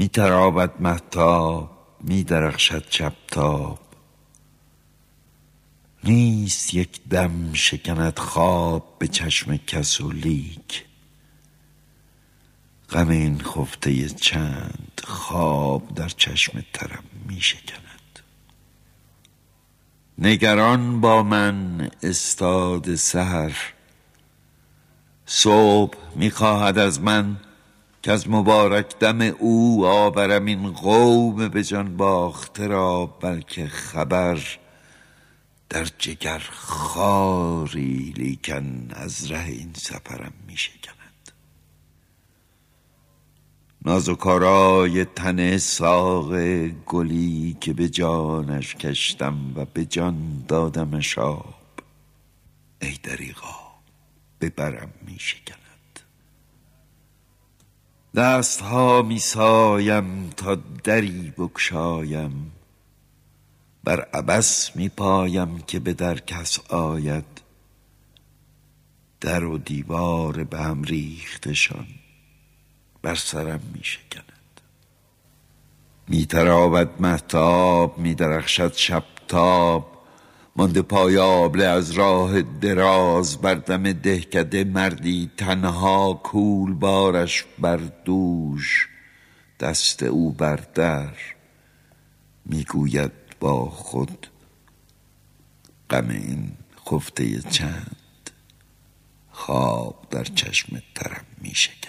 می ترابد محتاب می درخشد چپتاب نیست یک دم شکند خواب به چشم کس لیک. غم این خفته چند خواب در چشم ترم می شکند نگران با من استاد سحر. صبح می خواهد از من که از مبارک دم او آورم این قوم به جان باخته را بلکه خبر در جگر خاری لیکن از ره این سفرم می شکند نازکارای تن ساق گلی که به جانش کشتم و به جان دادمش آب ای دریغا به برم می شکند دست ها می سایم تا دری بگشایم. بر عبس می پایم که به در کس آید. در و دیوار به هم ریختشان بر سرم می شکند می تراود محتاب می درخشد شبتاب. مانده پای آبله از راه دراز بر دم دهکده مردی تنها کول بارش بر دوش. دست او بر در می‌گوید با خود غم این خفته چند خواب در چشم ترم می شکند